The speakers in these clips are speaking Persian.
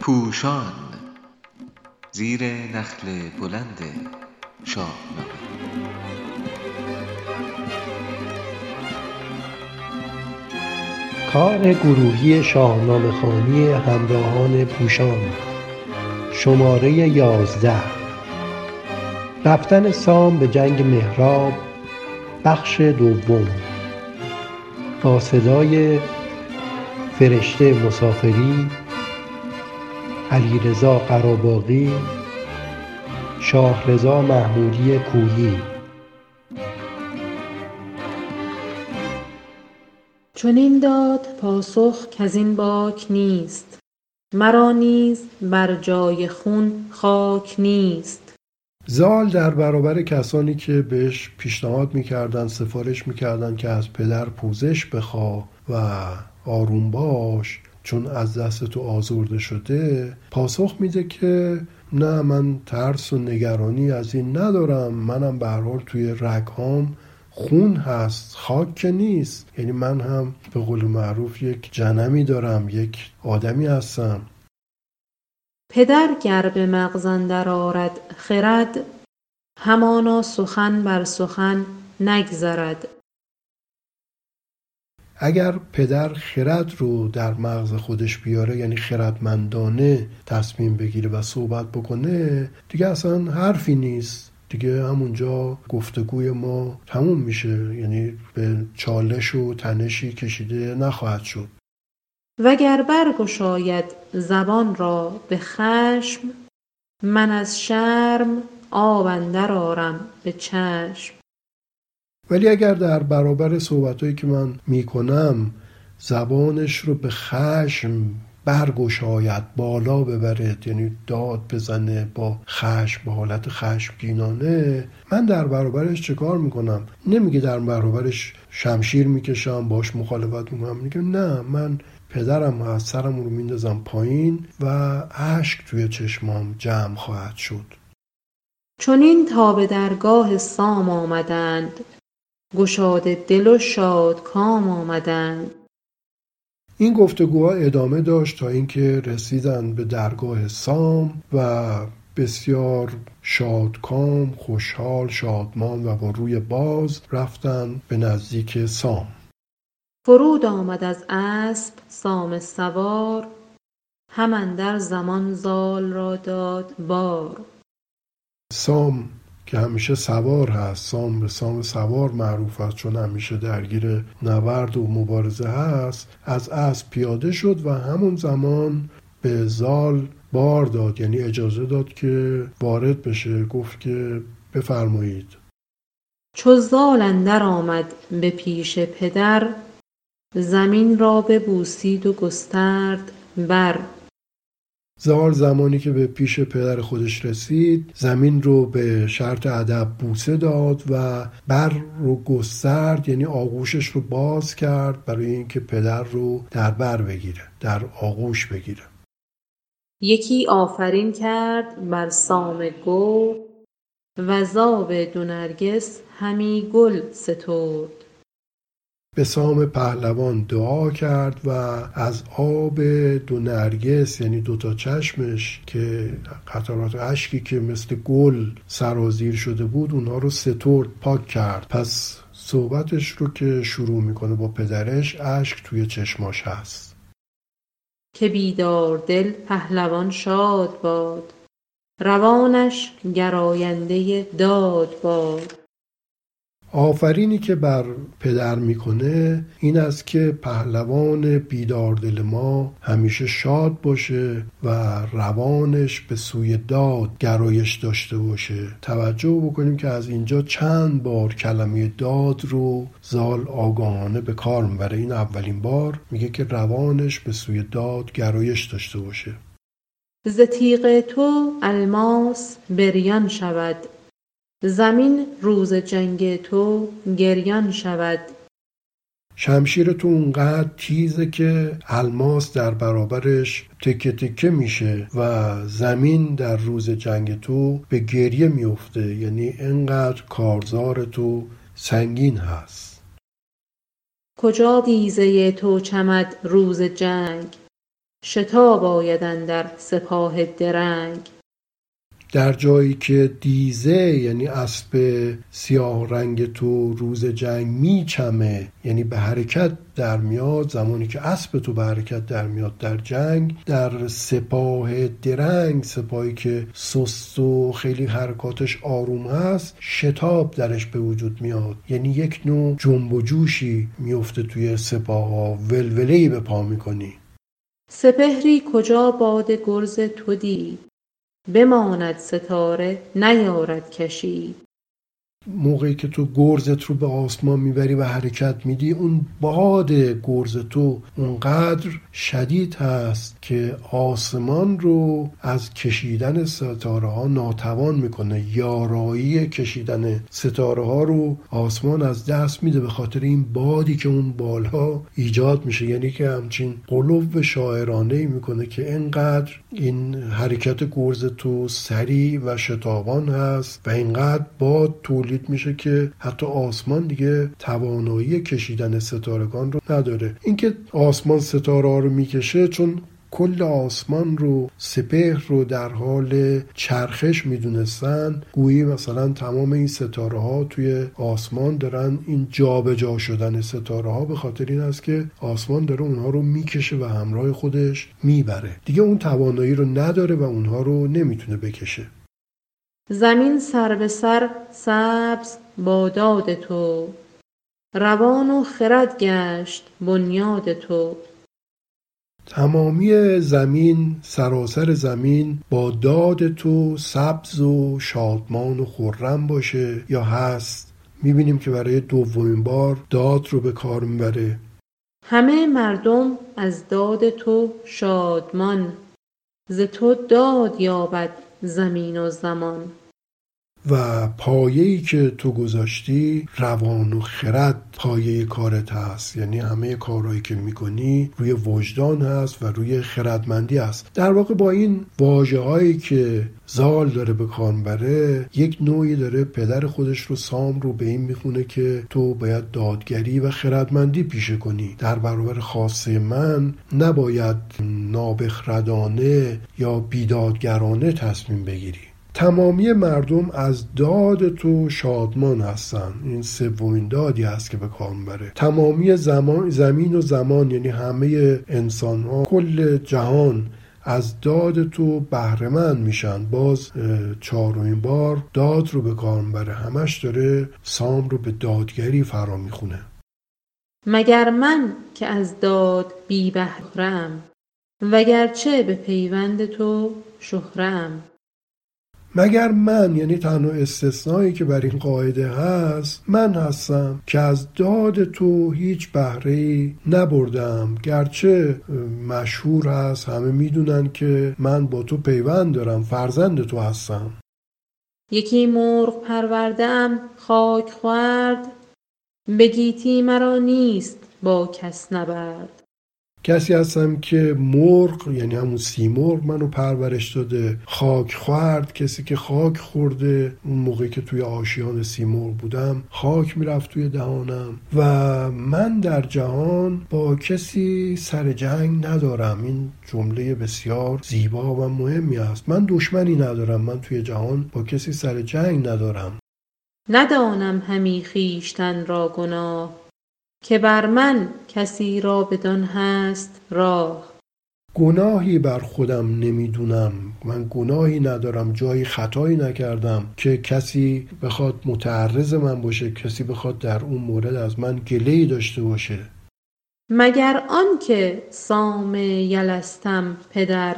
پوشان زیر نخل بلند شاهنامه کار گروهی شاهنامه خوانی همراهان پوشان شماره یازده. رفتن سام به جنگ مهراب بخش دوم. با صدای فرشته مسافری علیرضا قراباغی شاهرضا محمودی کوهی. چنین داد پاسخ کزین باک نیست. مرا نیز بر جای خون خاک نیست. زال در برابر کسانی که بهش پیشنهاد می‌کردن سفارش می‌کردن که از پدر پوزش بخوا و آروم باش چون از دست تو آزرده شده پاسخ میده که نه من ترس و نگرانی از این ندارم منم به هر توی رگهام خون هست خاک که نیست. یعنی من هم به قول معروف یک جنمی دارم یک آدمی هستم. پدر گر به مغز اندر آرد خرد همانا سخن بر سخن نگذرد. اگر پدر خرد رو در مغز خودش بیاره یعنی خردمندانه تصمیم بگیره و صحبت بکنه دیگه اصلا حرفی نیست. دیگه همونجا گفتگوی ما تموم میشه. یعنی به چالش و تنشی کشیده نخواهد شد. وگر برگشاید زبان را به خشم من از شرم آب آرم به چشم. ولی اگر در برابر صحبتهایی که من می‌کنم زبانش رو به خشم برگشاید بالا ببره یعنی داد بزنه با خشم با حالت خشمگینانه من در برابرش چه کار می‌کنم؟ نمیگه در برابرش شمشیر می‌کشم باش مخالفت می‌کنم میگه نه من پدرم از سرم رو میندازم پایین و اشک توی چشمام جمع خواهد شد. چنین تا به درگاه سام آمدند. گشاده دل و شادکام آمدند این گفتگوها ادامه داشت تا اینکه رسیدند به درگاه سام و بسیار شادکام خوشحال شادمان و با روی باز رفتند به نزدیک سام. فرود آمد از اسپ سام سوار هم اندر زمان زال را داد بار. سام که همیشه سوار هست سام به سام سوار معروف است چون همیشه درگیر نبرد و مبارزه هست از اسب پیاده شد و همون زمان به زال بار داد یعنی اجازه داد که وارد بشه. گفت که بفرمایید. چو زال اندر آمد به پیش پدر زمین را ببوسید و گسترد بر. زال زمانی که به پیش پدر خودش رسید زمین رو به شرط ادب بوسه داد و بر رو گسترد یعنی آغوشش رو باز کرد برای اینکه پدر رو در بر بگیره در آغوش بگیره. یکی آفرین کرد بر سام گرد و ز آب دو نرگس همی گل سترد. به سام پهلوان دعا کرد و از آب دو نرگس یعنی دوتا چشمش که قطرات اشکی که مثل گل سرازیر شده بود اونها رو سترد پاک کرد. پس صحبتش رو که شروع می‌کنه با پدرش اشک توی چشماش هست. که بیدار دل پهلوان شاد باد روانش گراینده داد باد. آفرینی که بر پدر می‌کنه این است که پهلوان بیداردل ما همیشه شاد باشه و روانش به سوی داد گرایش داشته باشه. توجه بکنیم که از اینجا چند بار کلمه داد رو زال آگاهانه به کار می‌بره. این اولین بار میگه که روانش به سوی داد گرایش داشته باشه. ز تو الماس بریان شود. زمین روز جنگ تو گریان شود. شمشیر تو اونقدر تیزه که الماس در برابرش تکه تکه میشه و زمین در روز جنگ تو به گریه میفته. یعنی انقدر کارزار تو سنگین هست. کجا دیزه تو چمد روز جنگ؟ شتاب آید اندر سپاه درنگ. در جایی که دیزه یعنی اسب سیاه رنگ تو روز جنگ میچمه یعنی به حرکت در میاد زمانی که اسب تو به حرکت در میاد در جنگ در سپاه درنگ سپاهی که سست و خیلی حرکاتش آروم هست شتاب درش به وجود میاد. یعنی یک نوع جنب و جوشی میفته توی سپاه ها ولولهی به پا می‌کنی. سپهری کجا باد گرز تو دید؟ بماند ستاره نیارد کشید. موقعی که تو گرزت رو به آسمان می‌بری و حرکت میدی اون باد گرز تو اونقدر شدید هست که آسمان رو از کشیدن ستاره ها ناتوان می‌کنه. یارایی کشیدن ستاره ها رو آسمان از دست میده به خاطر این بادی که اون بالا ایجاد میشه. یعنی که همچین قلوب شاعرانه می‌کنه که انقدر این حرکت گرز تو سریع و شتابان هست و اینقدر باد طول میشه که حتی آسمان دیگه توانایی کشیدن ستارگان رو نداره. اینکه آسمان ستاره ها رو می‌کشه چون کل آسمان رو سپهر رو در حال چرخش می‌دونستن. گویی مثلا تمام این ستاره ها توی آسمان دارن این جابجا جا شدن ستاره ها به خاطر این است که آسمان داره اونها رو می‌کشه و همراه خودش می‌بره. دیگه اون توانایی رو نداره و اونها رو نمی‌تونه بکشه. زمین سر به سر سبز با داد تو. روان و خرد گشت بنیاد تو. تمامی زمین سراسر زمین با داد تو سبز و شادمان و خرم باشه یا هست. می‌بینیم که برای دومین بار داد رو به کار می‌بره. همه مردم از داد تو شادمان. ز تو داد یابد زمین و زمان. و پایه‌ای که تو گذاشتی روان و خرد پایه کارت هست. یعنی همه کارهایی که می‌کنی روی وجدان هست و روی خردمندی هست. در واقع با این واجه هایی که زال داره به کار بره یک نوعی داره پدر خودش رو سام رو به این می‌خونه که تو باید دادگری و خردمندی پیشه کنی. در برابر خاصه من نباید نابخردانه یا بیدادگرانه تصمیم بگیری. تمامی مردم از داد تو شادمان هستن. این سومین دادی هست که به کار بره تمامی زمان زمین و زمان یعنی همه انسان ها کل جهان از داد تو بهرهمند میشن. باز چهارمین بار داد رو به کار بره همش داره سام رو به دادگری فرا می‌خونه. مگر من که از داد بی بهرم وگرچه به پیوند تو شهرم مگر من یعنی تنها استثنایی که بر این قاعده هست من هستم که از داد تو هیچ بهره نبردم. گرچه مشهور هست همه می‌دونن که من با تو پیوند دارم فرزند تو هستم. یکی مرغ پروردم خاک خورد بگیتی مرا نیست با کس نبرد. کسی هستم که مرغ یعنی همون سیمرغ منو پرورش داده خاک خورد کسی که خاک خورده اون موقعی که توی آشیان سیمرغ بودم خاک می‌رفت توی دهانم. و من در جهان با کسی سر جنگ ندارم. این جمله بسیار زیبا و مهمی است. من دشمنی ندارم. من توی جهان با کسی سر جنگ ندارم. ندانم همی خیشتن را گناه. که بر من کسی را بدان هست راه. گناهی بر خودم نمی‌دونم. من گناهی ندارم. جایی خطایی نکردم که کسی بخواد متعرض من باشه کسی بخواد در اون مورد از من گله داشته باشه. مگر آنکه سام یلستم پدر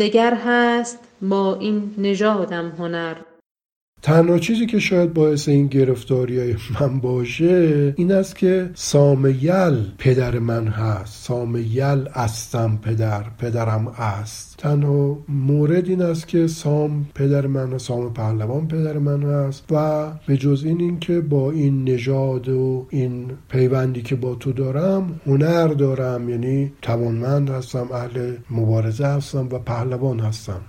دگر هست با این نژادم هنر. تنها چیزی که شاید باعث این گرفتاری های من باشه این است که سامیل پدر من هست. سامیل استم پدر پدرم است تنها مورد این است که سام پدر من هست سام پهلوان پدر من هست و به جز این اینکه با این نژاد و این پیوندی که با تو دارم هنر دارم یعنی توانمند هستم اهل مبارزه هستم و پهلوان هستم.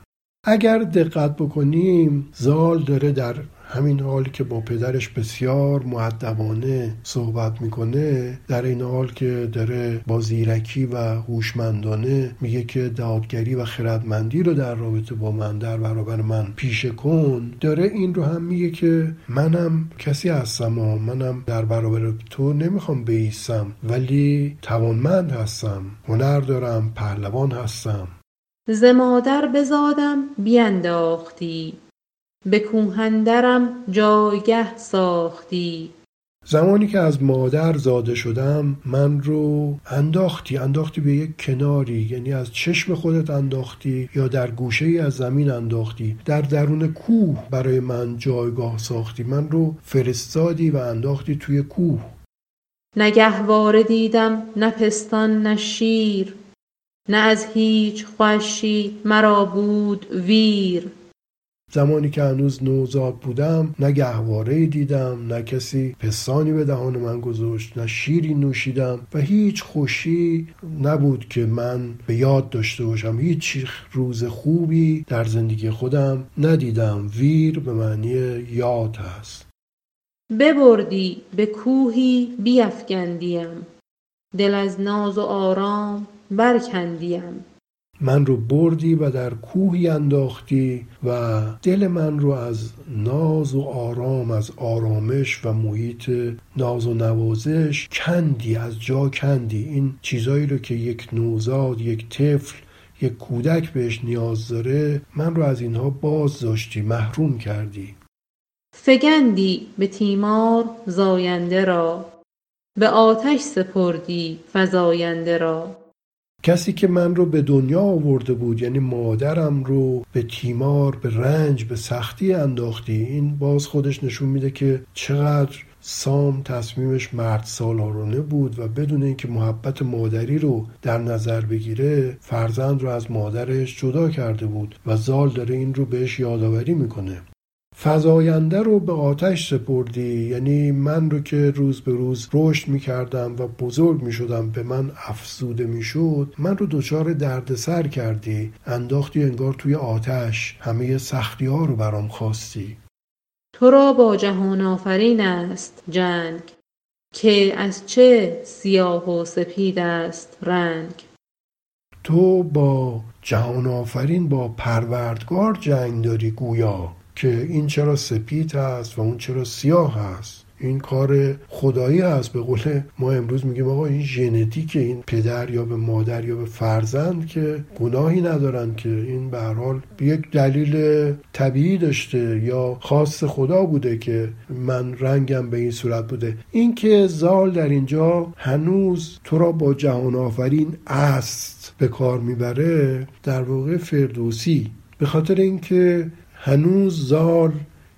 اگر دقت بکنیم زال داره در همین حالی که با پدرش بسیار معدبانه صحبت می‌کنه در این حال که داره با زیرکی و هوشمندانه میگه که دادگری و خردمندی رو در رابطه با من در برابر من پیشه کن. داره این رو هم میگه که منم کسی هستم و منم در برابر تو نمی‌خوام بیستم ولی توانمند هستم هنر دارم پهلوان هستم. ز مادر بزادم بینداختی به کوهندرم جایگه ساختی. زمانی که از مادر زاده شدم من رو انداختی انداختی به یک کناری یعنی از چشم خودت انداختی یا در گوشه ای از زمین انداختی. در درون کوه برای من جایگاه ساختی. من رو فرستادی و انداختی توی کوه. نگهواره دیدم نه پستان نه شیر. نه از هیچ خوشی مرا بود ویر. زمانی که هنوز نوزاد بودم نه گهواره دیدم نه کسی پستانی به دهان من گذاشت نه شیری نوشیدم و هیچ خوشی نبود که من به یاد داشته باشم. هیچ روز خوبی در زندگی خودم ندیدم. ویر به معنی یاد هست. ببردی به کوهی بیفگندیم. دل از ناز و آرام برکندیم. من رو بردی و در کوهی انداختی و دل من رو از ناز و آرام از آرامش و محیط ناز و نوازش کندی از جا کندی. این چیزایی رو که یک نوزاد یک طفل یک کودک بهش نیاز داره من رو از اینها باز داشتی محروم کردی. فگندی به تیمار زاینده را به آتش سپردی فزاینده را. کسی که من رو به دنیا آورده بود یعنی مادرم رو به تیمار به رنج به سختی انداختی این باز خودش نشون میده که چقدر سام تصمیمش مرد سالارانه بود و بدون اینکه محبت مادری رو در نظر بگیره فرزند رو از مادرش جدا کرده بود و زال داره این رو بهش یادآوری می‌کنه. فضاینده رو به آتش سپردی؟ یعنی من رو که روز به روز رشد می کردم و بزرگ می شدم به من افزوده می شد من رو دچار دردسر کردی. انداختی انگار توی آتش. همه سختی ها رو برام خواستی. تو را با جهان آفرین است جنگ. که از چه سیاه و سپید است رنگ. تو با جهان آفرین با پروردگار جنگ داری گویا. که این چرا سپید هست و اون چرا سیاه هست. این کار خدایی هست. به قول ما امروز میگیم آقا این ژنتیک این پدر یا به مادر یا به فرزند که گناهی ندارن که این به حال یک دلیل طبیعی داشته یا خاص خدا بوده که من رنگم به این صورت بوده. این که زال در اینجا هنوز تو را با جهان آفرین است به کار می‌بره در واقع فردوسی. به خاطر اینکه هنوز زال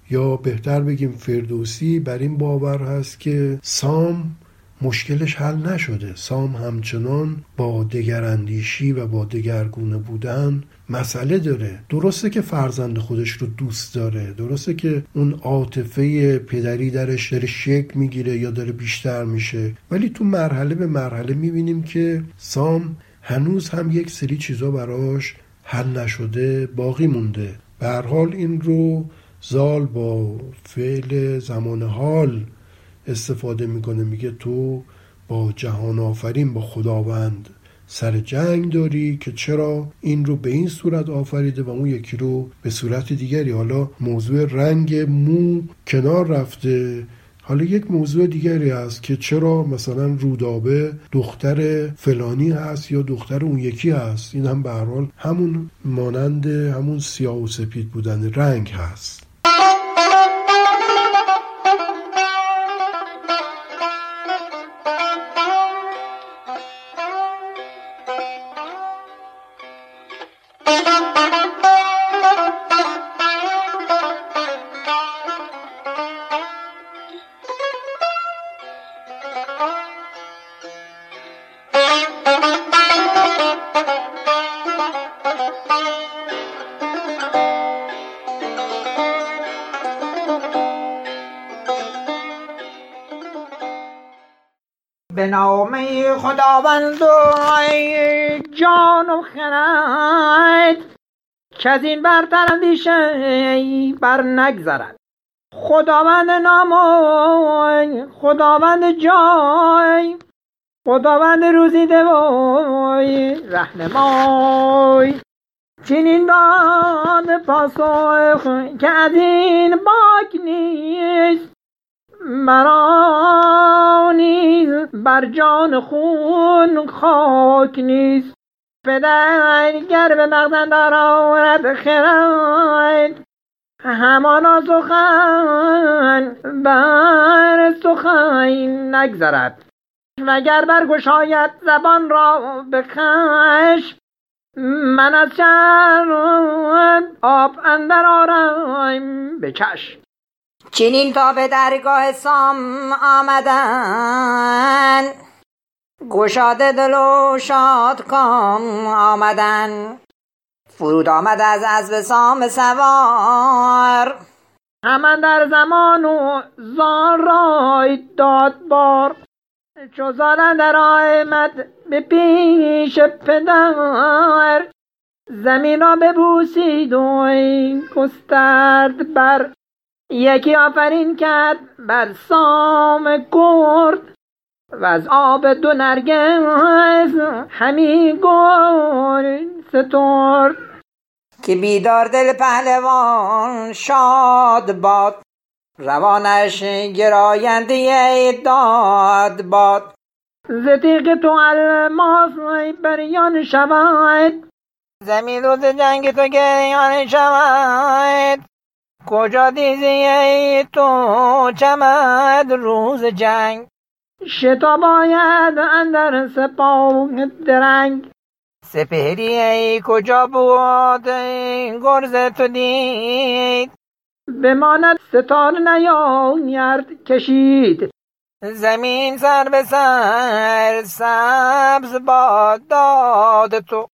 یا بهتر بگیم فردوسی بر این باور هست که سام مشکلش حل نشده. سام همچنان با دگراندیشی و با دگرگونه بودن مسئله داره. درسته که فرزند خودش رو دوست داره. درسته که اون عاطفه پدری درش داره شکل می‌گیره یا داره بیشتر میشه. ولی تو مرحله به مرحله می‌بینیم که سام هنوز هم یک سری چیزا براش حل نشده باقی مونده. به حال این رو زال با فعل زمان حال استفاده می‌کنه. میگه تو با جهان آفرین با خداوند سر جنگ داری که چرا این رو به این صورت آفریده و اون یکی رو به صورت دیگری. حالا موضوع رنگ مو کنار رفته. حالا یک موضوع دیگری هست که چرا مثلا رودابه دختر فلانی هست یا دختر اون یکی هست؟ این هم به حال همون مانند همون سیاه و سپید بودن رنگ هست. به نامه خداوند و جان و خرد که از این برتر اندیشه بر نگذرد. خداوند نامای خداوند جای خداوند روزیده وای رهنمای. چنین داد پاسخ که از این باک نیست مرا نیز بر جان خون خاک نیست. پدر گر به مغزن دارد خرد همانا سخن بر سخن نگذرد. وگر برگشاید زبان را به من از شر آب اندر آرم به چشم. چنین تا به درگاه سام آمدن. گشاده دل و شاد کام آمدن. فرود آمد از اسب سام سوار. همان در زمان و زان رای داد بار. چو زال در آمد به پیش پدر. زمین را ببوسید و گسترد بر یکی آفرین کرد بر سام گرد و از آب دو نرگس همی گل سترد. که بیدار دل پهلوان شاد باد روانش گراینده داد باد. ز تیغ تو الماس بریان شود. زمین روز جنگ تو گریان شود. کجا دیزی تو؟ چمد روز جنگ. شتاب آید اندر سپاه درنگ. سپهری ای کجا بود گرز تو دید؟ بماند ستاره نیاید کشید. زمین سر به سر سبز باد داد تو.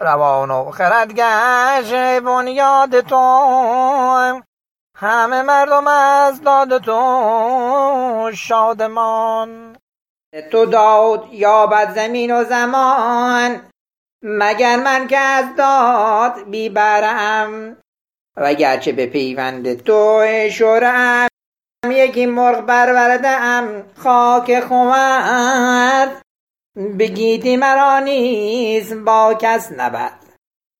روان و خردگش بنیاد تو. همه مردم از داد تو شادمان. تو داد یابد زمین و زمان مگر من که از داد بیبرم؟ و گرچه به پیوند تو شورم یکی مرغ برورده خاک خورد بگیتی مرا نیز با کس نبد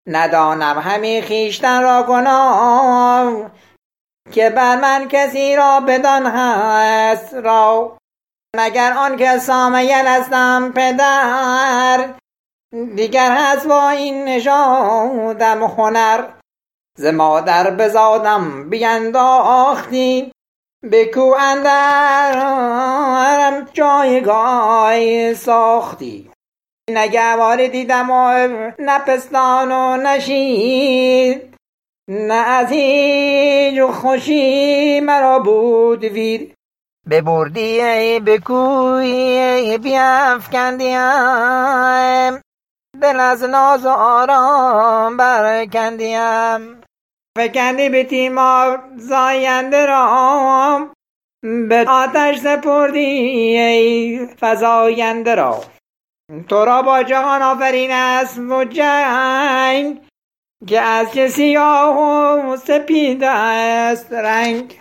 ندانم همی خیشتن را گناه. که بر من کسی را بدان هست را. مگر آن که سامیل هستم پدر دیگر هست با این نژادم هنر. ز مادر بزادم بینداختی بکو اندرم جایگاه ساختی. نگهواره دیدم و نه و نشید. نه از هیچ خوشی مرا بود ویر ببردی ای بکوی بیافکندیم. دل از ناز و آرام برکندیم. فکندی به تیمار زاینده را. به آتش سپردی ای فزاینده را. تو را با جهان آفرین است و جنگ که از چه سیاه و است رنگ.